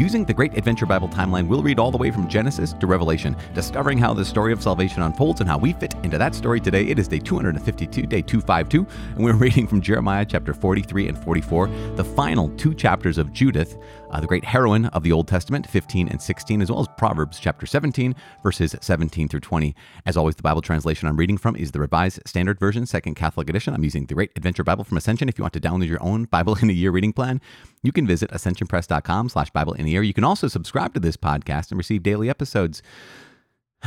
Using the Great Adventure Bible timeline, we'll read all the way from Genesis to Revelation, discovering how the story of salvation unfolds and how we fit into that story today. It is day 252, day 252, and we're reading from Jeremiah chapter 43 and 44, the final two chapters of Judith, uh, the great heroine of the Old Testament, 15 and 16, as well as Proverbs chapter 17, verses 17 through 20. As always, the Bible translation I'm reading from is the Revised Standard Version, Second Catholic Edition. I'm using the Great Adventure Bible from Ascension. If you want to download your own Bible in a Year reading plan, you can visit ascensionpress.com slash Bible in a Year. You can also subscribe to this podcast and receive daily episodes.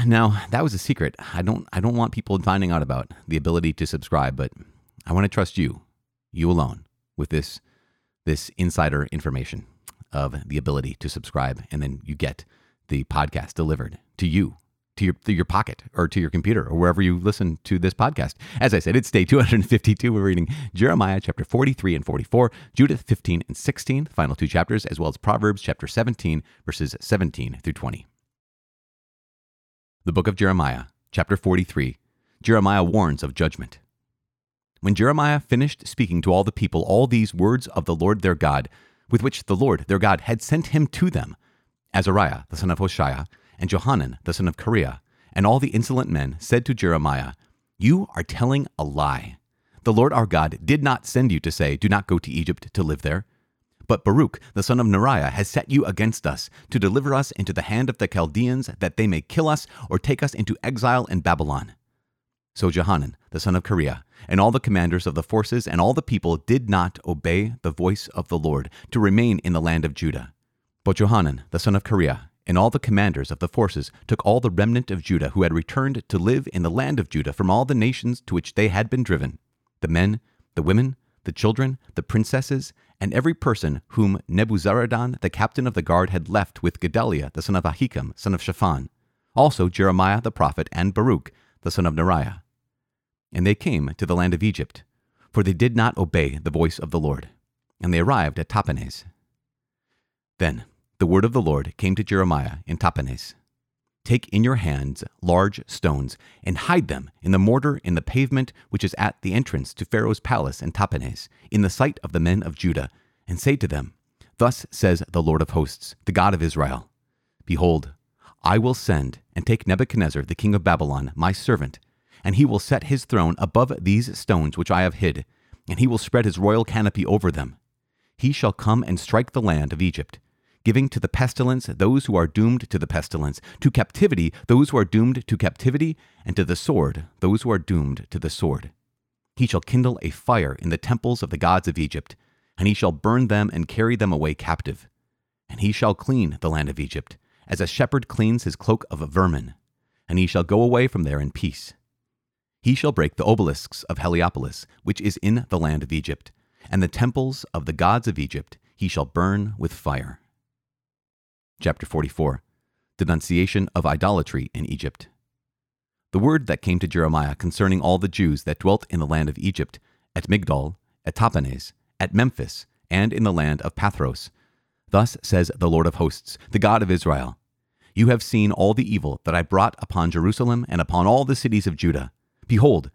Now, that was a secret. I don't I don't want people finding out about the ability to subscribe, but I want to trust you, you alone, with this this insider information of the ability to subscribe, and then you get the podcast delivered to you, to your to your pocket, or to your computer, or wherever you listen to this podcast. As I said, it's day 252. We're reading Jeremiah chapter 43 and 44, Judith 15 and 16, the final two chapters, as well as Proverbs chapter 17, verses 17 through 20. The book of Jeremiah, chapter 43. Jeremiah warns of judgment. When Jeremiah finished speaking to all the people all these words of the Lord their God, with which the Lord their God had sent him to them, Azariah the son of Hoshaiah, and Johanan the son of Kareah, and all the insolent men said to Jeremiah, You are telling a lie. The Lord our God did not send you to say, Do not go to Egypt to live there. But Baruch the son of Neriah has set you against us, to deliver us into the hand of the Chaldeans, that they may kill us or take us into exile in Babylon. So Johanan the son of Kareah, and all the commanders of the forces and all the people did not obey the voice of the Lord to remain in the land of Judah. But Johanan the son of Kareah and all the commanders of the forces took all the remnant of Judah who had returned to live in the land of Judah from all the nations to which they had been driven, the men, the women, the children, the princesses, and every person whom Nebuzaradan the captain of the guard had left with Gedaliah the son of Ahikam, son of Shaphan, also Jeremiah the prophet, and Baruch the son of Neriah. And they came to the land of Egypt, for they did not obey the voice of the Lord. And they arrived at Tahpanhes. Then the word of the Lord came to Jeremiah in Tahpanhes. Take in your hands large stones, and hide them in the mortar in the pavement which is at the entrance to Pharaoh's palace in Tahpanhes, in the sight of the men of Judah, and say to them, Thus says the Lord of hosts, the God of Israel Behold, I will send and take Nebuchadnezzar the king of Babylon, my servant, and he will set his throne above these stones which I have hid, and he will spread his royal canopy over them. He shall come and strike the land of Egypt giving to the pestilence those who are doomed to the pestilence, to captivity those who are doomed to captivity, and to the sword those who are doomed to the sword. He shall kindle a fire in the temples of the gods of Egypt, and he shall burn them and carry them away captive. And he shall clean the land of Egypt, as a shepherd cleans his cloak of vermin, and he shall go away from there in peace. He shall break the obelisks of Heliopolis, which is in the land of Egypt, and the temples of the gods of Egypt he shall burn with fire. Chapter 44 Denunciation of Idolatry in Egypt. The word that came to Jeremiah concerning all the Jews that dwelt in the land of Egypt, at Migdol, at Tahpanhes, at Memphis, and in the land of Pathros. Thus says the Lord of hosts, the God of Israel You have seen all the evil that I brought upon Jerusalem and upon all the cities of Judah. Behold,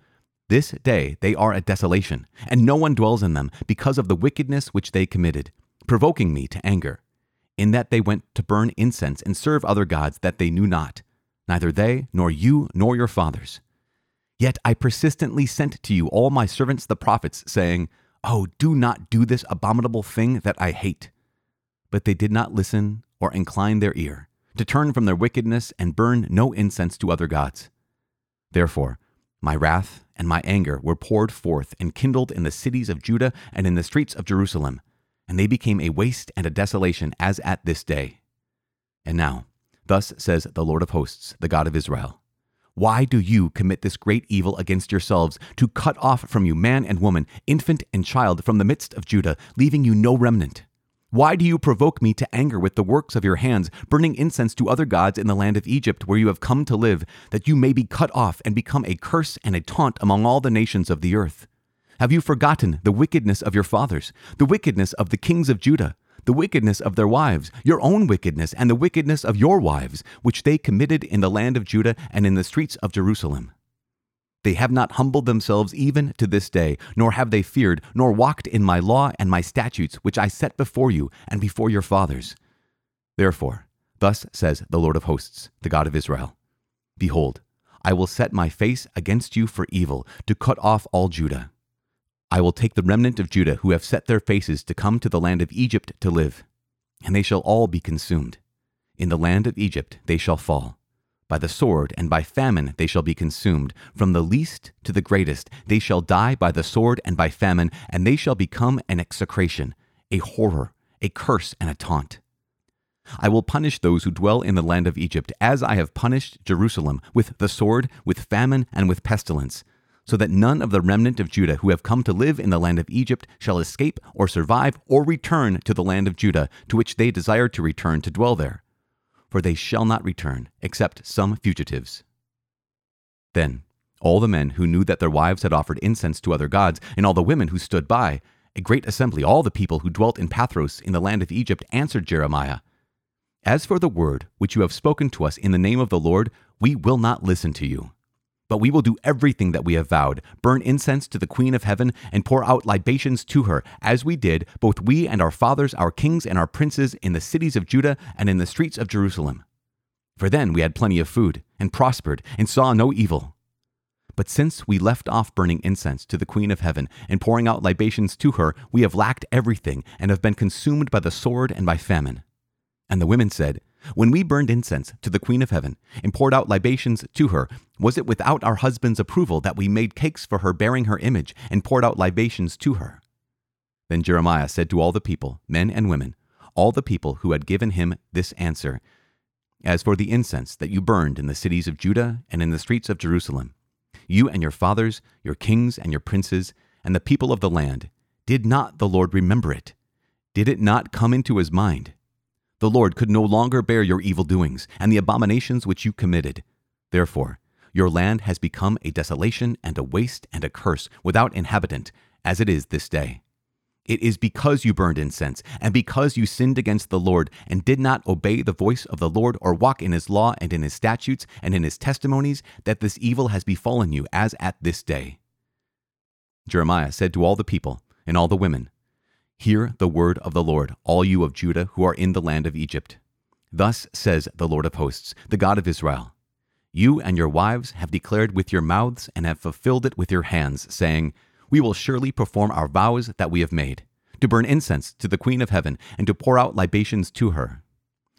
this day they are a desolation, and no one dwells in them, because of the wickedness which they committed, provoking me to anger in that they went to burn incense and serve other gods that they knew not, neither they, nor you, nor your fathers. Yet I persistently sent to you all my servants the prophets, saying, Oh, do not do this abominable thing that I hate. But they did not listen or incline their ear, to turn from their wickedness and burn no incense to other gods. Therefore, my wrath and my anger were poured forth and kindled in the cities of Judah and in the streets of Jerusalem and they became a waste and a desolation as at this day. And now, thus says the Lord of hosts, the God of Israel Why do you commit this great evil against yourselves, to cut off from you man and woman, infant and child from the midst of Judah, leaving you no remnant? Why do you provoke me to anger with the works of your hands, burning incense to other gods in the land of Egypt, where you have come to live, that you may be cut off and become a curse and a taunt among all the nations of the earth? Have you forgotten the wickedness of your fathers, the wickedness of the kings of Judah, the wickedness of their wives, your own wickedness, and the wickedness of your wives, which they committed in the land of Judah and in the streets of Jerusalem? They have not humbled themselves even to this day, nor have they feared, nor walked in my law and my statutes, which I set before you and before your fathers. Therefore, thus says the Lord of hosts, the God of Israel Behold, I will set my face against you for evil, to cut off all Judah. I will take the remnant of Judah who have set their faces to come to the land of Egypt to live, and they shall all be consumed. In the land of Egypt they shall fall. By the sword and by famine they shall be consumed. From the least to the greatest they shall die by the sword and by famine, and they shall become an execration, a horror, a curse, and a taunt. I will punish those who dwell in the land of Egypt, as I have punished Jerusalem, with the sword, with famine, and with pestilence, so that none of the remnant of Judah who have come to live in the land of Egypt shall escape or survive or return to the land of Judah, to which they desire to return to dwell there for they shall not return, except some fugitives. Then all the men who knew that their wives had offered incense to other gods, and all the women who stood by, a great assembly, all the people who dwelt in Pathros in the land of Egypt, answered Jeremiah As for the word which you have spoken to us in the name of the Lord, we will not listen to you. But we will do everything that we have vowed, burn incense to the Queen of Heaven, and pour out libations to her, as we did, both we and our fathers, our kings and our princes, in the cities of Judah and in the streets of Jerusalem. For then we had plenty of food, and prospered, and saw no evil. But since we left off burning incense to the Queen of Heaven and pouring out libations to her, we have lacked everything, and have been consumed by the sword and by famine. And the women said, when we burned incense to the Queen of Heaven and poured out libations to her, was it without our husband's approval that we made cakes for her bearing her image and poured out libations to her? Then Jeremiah said to all the people, men and women, all the people who had given him this answer As for the incense that you burned in the cities of Judah and in the streets of Jerusalem, you and your fathers, your kings and your princes, and the people of the land, did not the Lord remember it? Did it not come into his mind? The Lord could no longer bear your evil doings and the abominations which you committed. Therefore, your land has become a desolation and a waste and a curse without inhabitant, as it is this day. It is because you burned incense, and because you sinned against the Lord, and did not obey the voice of the Lord, or walk in his law and in his statutes and in his testimonies, that this evil has befallen you, as at this day. Jeremiah said to all the people and all the women, Hear the word of the Lord, all you of Judah who are in the land of Egypt. Thus says the Lord of hosts, the God of Israel You and your wives have declared with your mouths and have fulfilled it with your hands, saying, We will surely perform our vows that we have made, to burn incense to the Queen of Heaven and to pour out libations to her.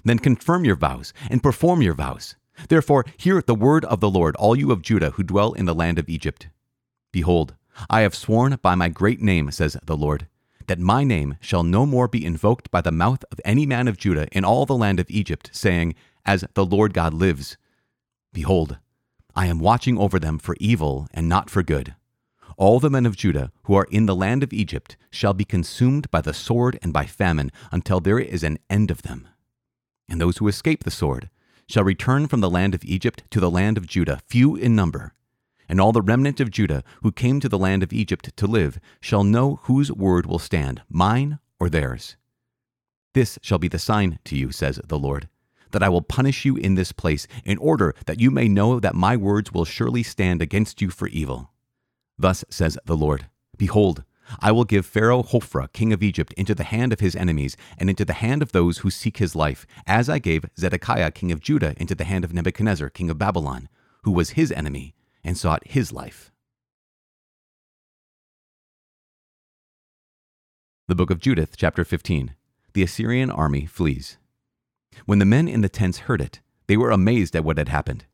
Then confirm your vows and perform your vows. Therefore, hear the word of the Lord, all you of Judah who dwell in the land of Egypt. Behold, I have sworn by my great name, says the Lord that my name shall no more be invoked by the mouth of any man of Judah in all the land of Egypt, saying, As the Lord God lives. Behold, I am watching over them for evil and not for good. All the men of Judah who are in the land of Egypt shall be consumed by the sword and by famine until there is an end of them. And those who escape the sword shall return from the land of Egypt to the land of Judah, few in number, and all the remnant of Judah who came to the land of Egypt to live shall know whose word will stand, mine or theirs. This shall be the sign to you, says the Lord, that I will punish you in this place, in order that you may know that my words will surely stand against you for evil. Thus says the Lord Behold, I will give Pharaoh Hophra, king of Egypt, into the hand of his enemies, and into the hand of those who seek his life, as I gave Zedekiah, king of Judah, into the hand of Nebuchadnezzar, king of Babylon, who was his enemy, and sought his life. The book of Judith, chapter 15. The Assyrian army flees. When the men in the tents heard it, they were amazed at what had happened.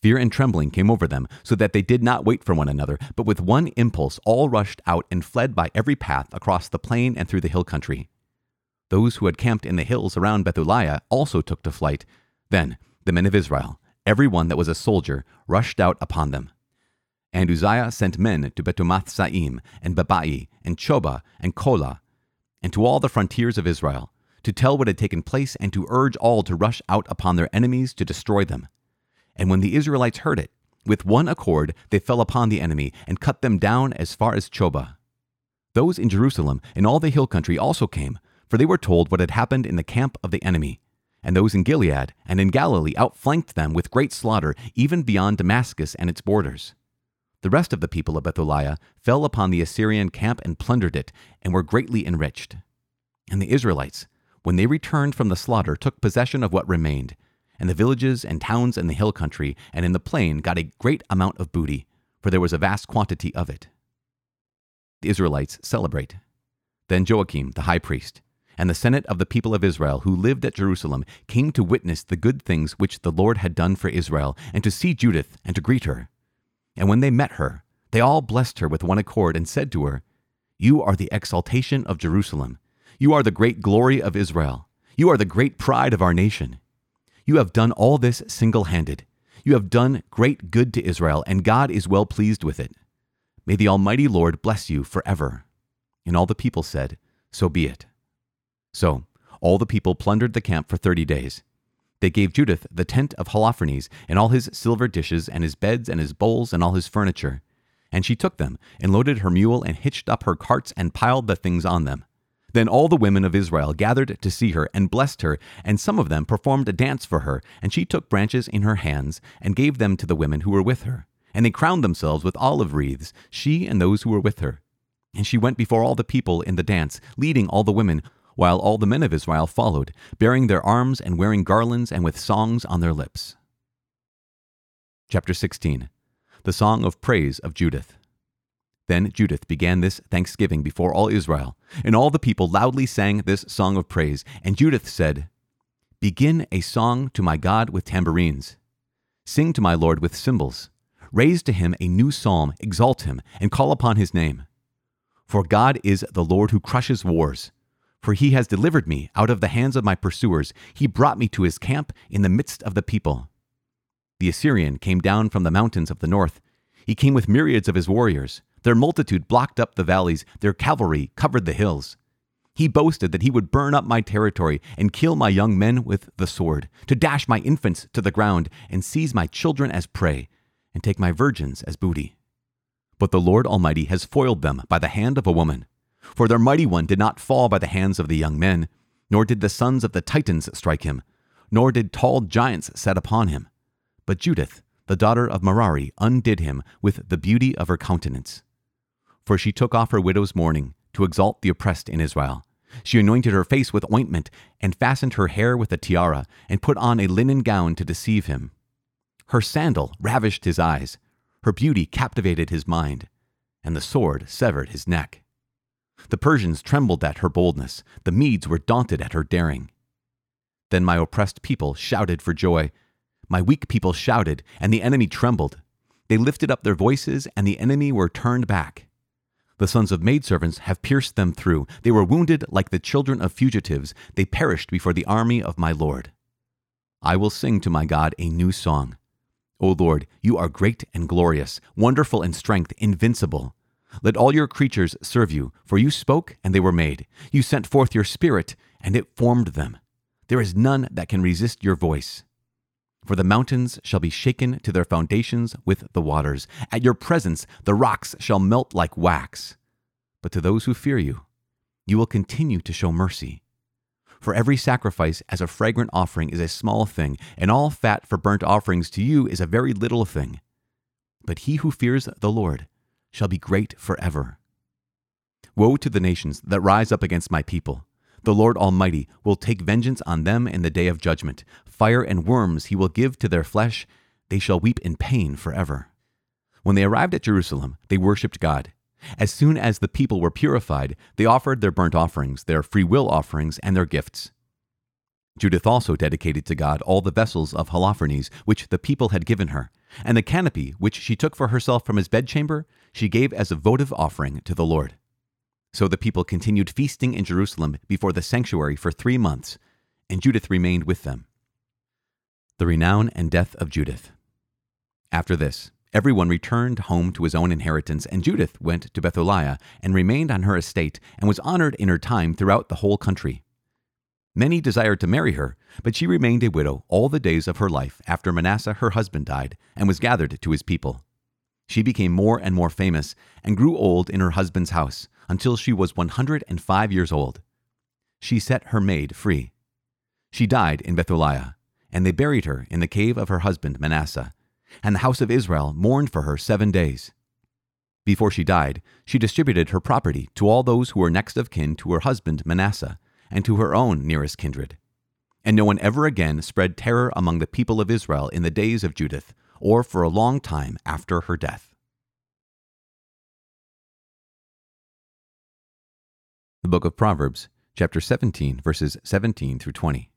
Fear and trembling came over them, so that they did not wait for one another, but with one impulse all rushed out and fled by every path across the plain and through the hill country. Those who had camped in the hills around Bethulia also took to flight. Then the men of Israel, every one that was a soldier, rushed out upon them. And Uzziah sent men to Betomasthaim, and Bebai, and Choba, and Kola, and to all the frontiers of Israel, to tell what had taken place, and to urge all to rush out upon their enemies to destroy them. And when the Israelites heard it, with one accord they fell upon the enemy, and cut them down as far as Choba. Those in Jerusalem and all the hill country also came, for they were told what had happened in the camp of the enemy and those in Gilead and in Galilee outflanked them with great slaughter, even beyond Damascus and its borders. The rest of the people of Bethulia fell upon the Assyrian camp and plundered it, and were greatly enriched. And the Israelites, when they returned from the slaughter, took possession of what remained, and the villages and towns in the hill country and in the plain got a great amount of booty, for there was a vast quantity of it. The Israelites celebrate. Then Joakim, the high priest, and the senate of the people of Israel who lived at Jerusalem came to witness the good things which the Lord had done for Israel, and to see Judith and to greet her. And when they met her, they all blessed her with one accord and said to her, You are the exaltation of Jerusalem. You are the great glory of Israel. You are the great pride of our nation. You have done all this single handed. You have done great good to Israel, and God is well pleased with it. May the Almighty Lord bless you forever. And all the people said, So be it. So all the people plundered the camp for thirty days. They gave Judith the tent of Holofernes, and all his silver dishes, and his beds, and his bowls, and all his furniture. And she took them, and loaded her mule, and hitched up her carts, and piled the things on them. Then all the women of Israel gathered to see her, and blessed her, and some of them performed a dance for her. And she took branches in her hands, and gave them to the women who were with her. And they crowned themselves with olive wreaths, she and those who were with her. And she went before all the people in the dance, leading all the women, while all the men of Israel followed, bearing their arms and wearing garlands and with songs on their lips. Chapter 16 The Song of Praise of Judith. Then Judith began this thanksgiving before all Israel, and all the people loudly sang this song of praise. And Judith said, Begin a song to my God with tambourines. Sing to my Lord with cymbals. Raise to him a new psalm, exalt him, and call upon his name. For God is the Lord who crushes wars. For he has delivered me out of the hands of my pursuers. He brought me to his camp in the midst of the people. The Assyrian came down from the mountains of the north. He came with myriads of his warriors. Their multitude blocked up the valleys, their cavalry covered the hills. He boasted that he would burn up my territory and kill my young men with the sword, to dash my infants to the ground and seize my children as prey, and take my virgins as booty. But the Lord Almighty has foiled them by the hand of a woman. For their mighty one did not fall by the hands of the young men, nor did the sons of the Titans strike him, nor did tall giants set upon him. But Judith, the daughter of Merari, undid him with the beauty of her countenance. For she took off her widow's mourning to exalt the oppressed in Israel. She anointed her face with ointment, and fastened her hair with a tiara, and put on a linen gown to deceive him. Her sandal ravished his eyes, her beauty captivated his mind, and the sword severed his neck. The Persians trembled at her boldness, the Medes were daunted at her daring. Then my oppressed people shouted for joy. My weak people shouted, and the enemy trembled. They lifted up their voices, and the enemy were turned back. The sons of maidservants have pierced them through. They were wounded like the children of fugitives. They perished before the army of my Lord. I will sing to my God a new song. O Lord, you are great and glorious, wonderful in strength, invincible. Let all your creatures serve you, for you spoke, and they were made. You sent forth your Spirit, and it formed them. There is none that can resist your voice. For the mountains shall be shaken to their foundations with the waters. At your presence the rocks shall melt like wax. But to those who fear you, you will continue to show mercy. For every sacrifice as a fragrant offering is a small thing, and all fat for burnt offerings to you is a very little thing. But he who fears the Lord shall be great forever. Woe to the nations that rise up against my people. The Lord Almighty will take vengeance on them in the day of judgment. Fire and worms he will give to their flesh. They shall weep in pain forever. When they arrived at Jerusalem, they worshipped God. As soon as the people were purified, they offered their burnt offerings, their free will offerings, and their gifts. Judith also dedicated to God all the vessels of Holofernes which the people had given her, and the canopy which she took for herself from his bedchamber, she gave as a votive offering to the Lord. So the people continued feasting in Jerusalem before the sanctuary for three months, and Judith remained with them. The renown and death of Judith. After this, everyone returned home to his own inheritance, and Judith went to Bethulia and remained on her estate, and was honored in her time throughout the whole country. Many desired to marry her, but she remained a widow all the days of her life after Manasseh her husband died and was gathered to his people. She became more and more famous and grew old in her husband's house until she was 105 years old. She set her maid free. She died in Bethulia, and they buried her in the cave of her husband Manasseh, and the house of Israel mourned for her seven days. Before she died, she distributed her property to all those who were next of kin to her husband Manasseh, and to her own nearest kindred. And no one ever again spread terror among the people of Israel in the days of Judith, or for a long time after her death. The book of Proverbs, chapter 17, verses 17 through 20.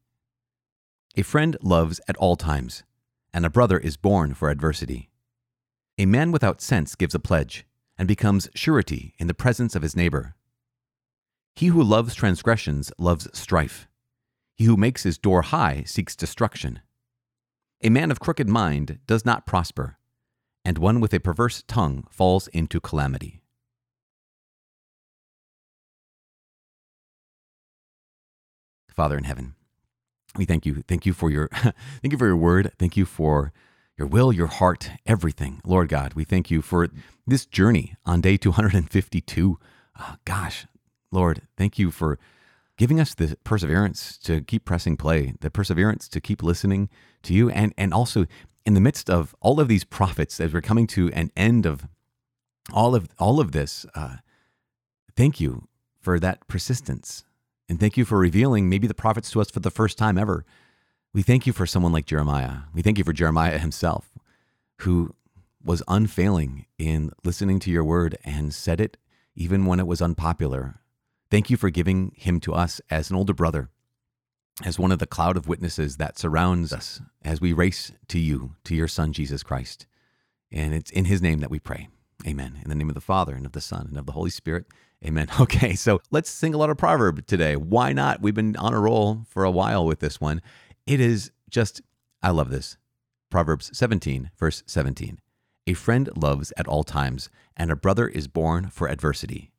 A friend loves at all times, and a brother is born for adversity. A man without sense gives a pledge, and becomes surety in the presence of his neighbor. He who loves transgressions loves strife. He who makes his door high seeks destruction. A man of crooked mind does not prosper, and one with a perverse tongue falls into calamity. Father in heaven, we thank you. Thank you for your thank you for your word. Thank you for your will, your heart, everything. Lord God, we thank you for this journey on day 252. Oh, ah, gosh, Lord, thank you for giving us the perseverance to keep pressing play, the perseverance to keep listening to you, and, and also in the midst of all of these prophets, as we're coming to an end of all of all of this, uh, thank you for that persistence. And thank you for revealing maybe the prophets to us for the first time ever. We thank you for someone like Jeremiah. We thank you for Jeremiah himself, who was unfailing in listening to your word and said it even when it was unpopular. Thank you for giving him to us as an older brother, as one of the cloud of witnesses that surrounds us as we race to you, to your Son, Jesus Christ. And it's in his name that we pray. Amen. In the name of the Father, and of the Son, and of the Holy Spirit. Amen. Okay, so let's sing a lot of proverb today. Why not? We've been on a roll for a while with this one. It is just, I love this. Proverbs 17, verse 17. A friend loves at all times, and a brother is born for adversity.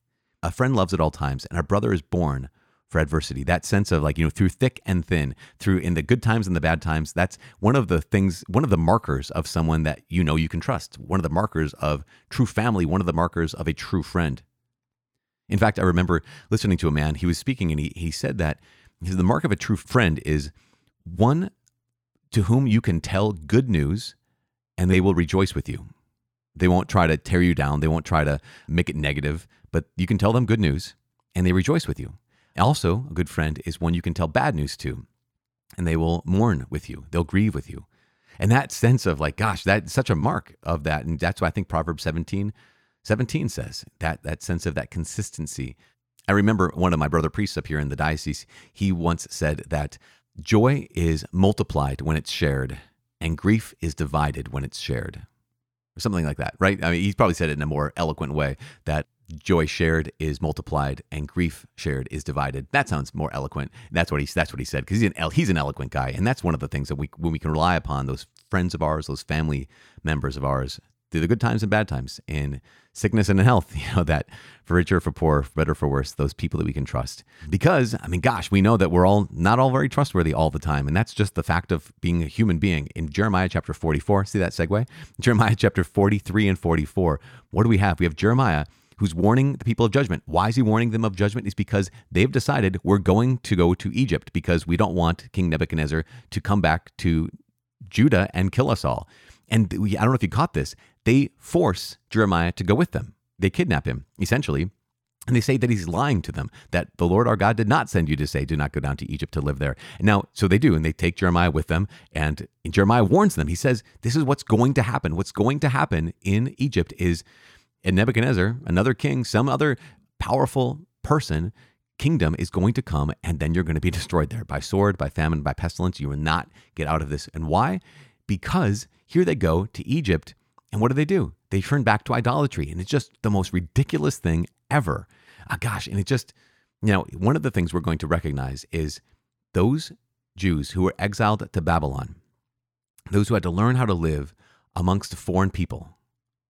A friend loves at all times, and a brother is born for adversity. That sense of like, you know, through thick and thin, through in the good times and the bad times, that's one of the things, one of the markers of someone that you know you can trust, one of the markers of true family, one of the markers of a true friend. In fact, I remember listening to a man, he was speaking and he, he said that the mark of a true friend is one to whom you can tell good news and they will rejoice with you. They won't try to tear you down, they won't try to make it negative, but you can tell them good news and they rejoice with you. Also, a good friend is one you can tell bad news to and they will mourn with you, they'll grieve with you. And that sense of like, gosh, that's such a mark of that. And that's why I think Proverbs 17, 17 says that, that sense of that consistency. I remember one of my brother priests up here in the diocese, he once said that Joy is multiplied when it's shared, and grief is divided when it's shared. Or something like that, right? I mean, he's probably said it in a more eloquent way that joy shared is multiplied and grief shared is divided. That sounds more eloquent. That's what he that's what he said because he's an he's an eloquent guy, and that's one of the things that we when we can rely upon those friends of ours, those family members of ours through the good times and bad times, in sickness and in health, you know, that for richer, for poor, for better, for worse, those people that we can trust. Because, I mean, gosh, we know that we're all not all very trustworthy all the time. And that's just the fact of being a human being. In Jeremiah chapter 44, see that segue? Jeremiah chapter 43 and 44, what do we have? We have Jeremiah who's warning the people of judgment. Why is he warning them of judgment? Is because they've decided we're going to go to Egypt because we don't want King Nebuchadnezzar to come back to Judah and kill us all. And we, I don't know if you caught this. They force Jeremiah to go with them. They kidnap him, essentially. And they say that he's lying to them, that the Lord our God did not send you to say, do not go down to Egypt to live there. And now, so they do, and they take Jeremiah with them. And Jeremiah warns them. He says, This is what's going to happen. What's going to happen in Egypt is in Nebuchadnezzar, another king, some other powerful person, kingdom is going to come, and then you're going to be destroyed there by sword, by famine, by pestilence. You will not get out of this. And why? Because here they go to Egypt and what do they do? They turn back to idolatry. And it's just the most ridiculous thing ever. Oh, gosh. And it just, you know, one of the things we're going to recognize is those Jews who were exiled to Babylon, those who had to learn how to live amongst foreign people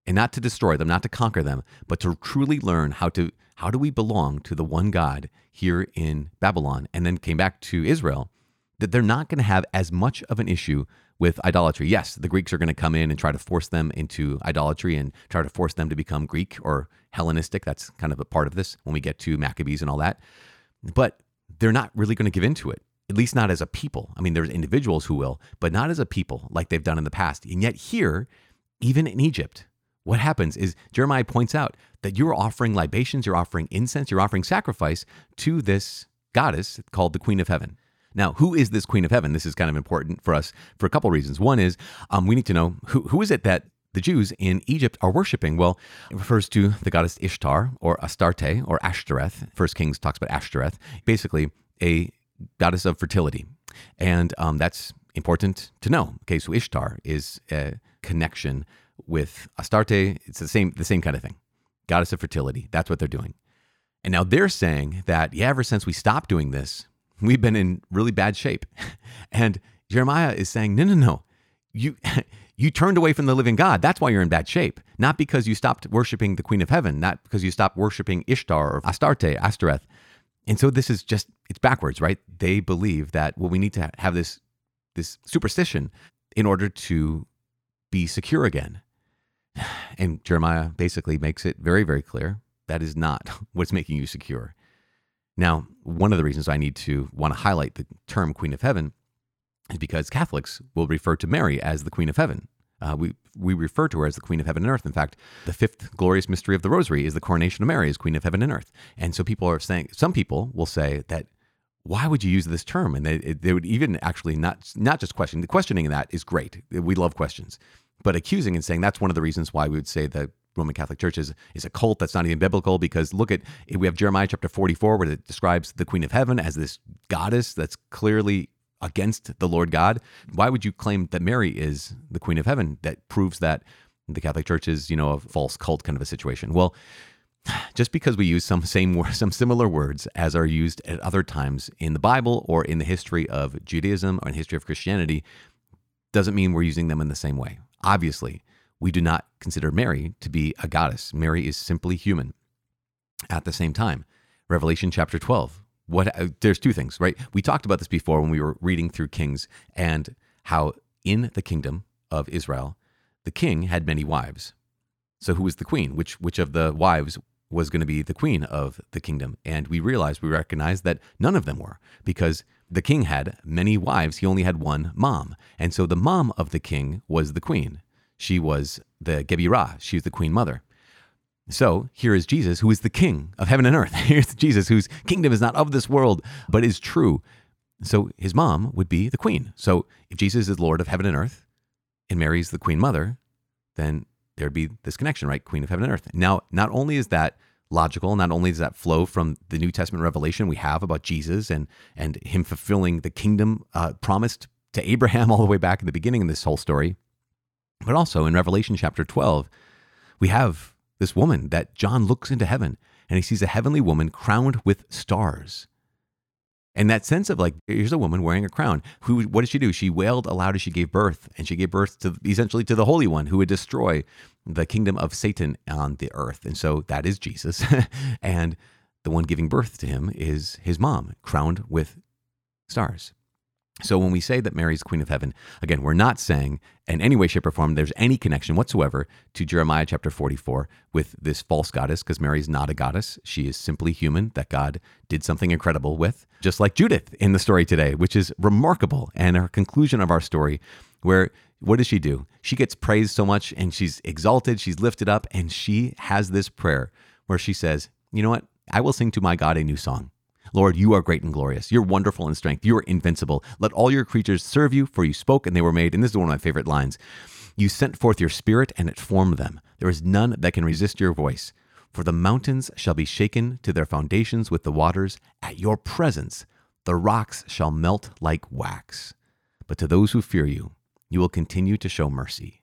and not to destroy them, not to conquer them, but to truly learn how to how do we belong to the one God here in Babylon and then came back to Israel that they're not going to have as much of an issue with idolatry. Yes, the Greeks are going to come in and try to force them into idolatry and try to force them to become Greek or Hellenistic. That's kind of a part of this when we get to Maccabees and all that. But they're not really going to give into it, at least not as a people. I mean, there's individuals who will, but not as a people like they've done in the past. And yet, here, even in Egypt, what happens is Jeremiah points out that you're offering libations, you're offering incense, you're offering sacrifice to this goddess called the Queen of Heaven. Now, who is this Queen of Heaven? This is kind of important for us for a couple reasons. One is um, we need to know who, who is it that the Jews in Egypt are worshiping? Well, it refers to the goddess Ishtar or Astarte or Ashtoreth. First Kings talks about Ashtoreth, basically a goddess of fertility. And um, that's important to know. Okay, so Ishtar is a connection with Astarte. It's the same, the same kind of thing. Goddess of fertility. That's what they're doing. And now they're saying that, yeah, ever since we stopped doing this, we've been in really bad shape. And Jeremiah is saying, no, no, no. You, you turned away from the living God. That's why you're in bad shape. Not because you stopped worshiping the Queen of Heaven, not because you stopped worshiping Ishtar or Astarte, Ashtoreth. And so this is just, it's backwards, right? They believe that, well, we need to have this, this superstition in order to be secure again. And Jeremiah basically makes it very, very clear that is not what's making you secure. Now, one of the reasons I need to want to highlight the term Queen of Heaven is because Catholics will refer to Mary as the Queen of Heaven. Uh, we, we refer to her as the Queen of Heaven and Earth. In fact, the fifth glorious mystery of the Rosary is the coronation of Mary as Queen of Heaven and Earth. And so people are saying, some people will say that, why would you use this term? And they, they would even actually not, not just question, the questioning of that is great. We love questions. But accusing and saying that's one of the reasons why we would say that Roman Catholic Church is, is a cult that's not even biblical because look at we have Jeremiah chapter 44 where it describes the Queen of Heaven as this goddess that's clearly against the Lord God. Why would you claim that Mary is the Queen of Heaven? That proves that the Catholic Church is, you know, a false cult kind of a situation. Well, just because we use some same some similar words as are used at other times in the Bible or in the history of Judaism or in the history of Christianity doesn't mean we're using them in the same way. Obviously, we do not consider Mary to be a goddess. Mary is simply human. At the same time, Revelation chapter 12. What uh, there's two things, right? We talked about this before when we were reading through Kings and how in the kingdom of Israel, the king had many wives. So who was the queen? Which which of the wives was going to be the queen of the kingdom? And we realized we recognized that none of them were because the king had many wives, he only had one mom. And so the mom of the king was the queen. She was the Gebirah. She was the queen mother. So here is Jesus, who is the king of heaven and earth. Here's Jesus, whose kingdom is not of this world, but is true. So his mom would be the queen. So if Jesus is Lord of heaven and earth and Mary's the queen mother, then there'd be this connection, right? Queen of heaven and earth. Now, not only is that logical, not only does that flow from the New Testament revelation we have about Jesus and, and him fulfilling the kingdom uh, promised to Abraham all the way back in the beginning of this whole story, but also in Revelation chapter 12, we have this woman that John looks into heaven and he sees a heavenly woman crowned with stars. And that sense of like, here's a woman wearing a crown. Who? What did she do? She wailed aloud as she gave birth, and she gave birth to essentially to the Holy One, who would destroy the kingdom of Satan on the earth. And so that is Jesus, and the one giving birth to him is his mom, crowned with stars. So when we say that Mary's Queen of Heaven, again, we're not saying in any way, shape, or form there's any connection whatsoever to Jeremiah chapter 44 with this false goddess, because Mary's not a goddess. She is simply human that God did something incredible with, just like Judith in the story today, which is remarkable. And our conclusion of our story, where what does she do? She gets praised so much and she's exalted, she's lifted up, and she has this prayer where she says, You know what? I will sing to my God a new song. Lord, you are great and glorious. You're wonderful in strength. You are invincible. Let all your creatures serve you, for you spoke and they were made. And this is one of my favorite lines. You sent forth your spirit and it formed them. There is none that can resist your voice. For the mountains shall be shaken to their foundations with the waters. At your presence, the rocks shall melt like wax. But to those who fear you, you will continue to show mercy.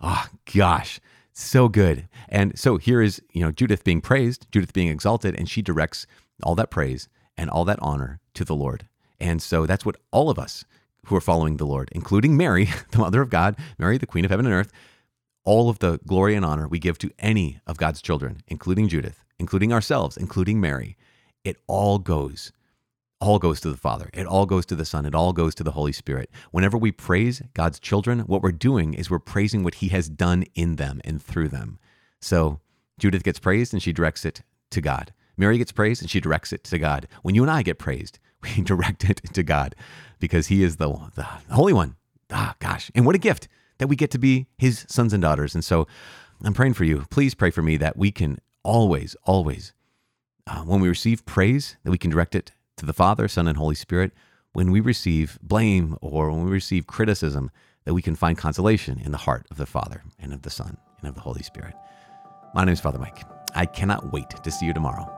Ah, oh, gosh, so good. And so here is, you know, Judith being praised, Judith being exalted, and she directs all that praise and all that honor to the Lord. And so that's what all of us who are following the Lord, including Mary, the mother of God, Mary, the queen of heaven and earth, all of the glory and honor we give to any of God's children, including Judith, including ourselves, including Mary, it all goes all goes to the Father. It all goes to the Son. It all goes to the Holy Spirit. Whenever we praise God's children, what we're doing is we're praising what He has done in them and through them. So Judith gets praised and she directs it to God. Mary gets praised and she directs it to God. When you and I get praised, we direct it to God because He is the, the Holy One. Ah, gosh. And what a gift that we get to be His sons and daughters. And so I'm praying for you. Please pray for me that we can always, always, uh, when we receive praise, that we can direct it to the Father, Son, and Holy Spirit. When we receive blame or when we receive criticism, that we can find consolation in the heart of the Father and of the Son and of the Holy Spirit. My name is Father Mike. I cannot wait to see you tomorrow.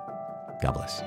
God bless.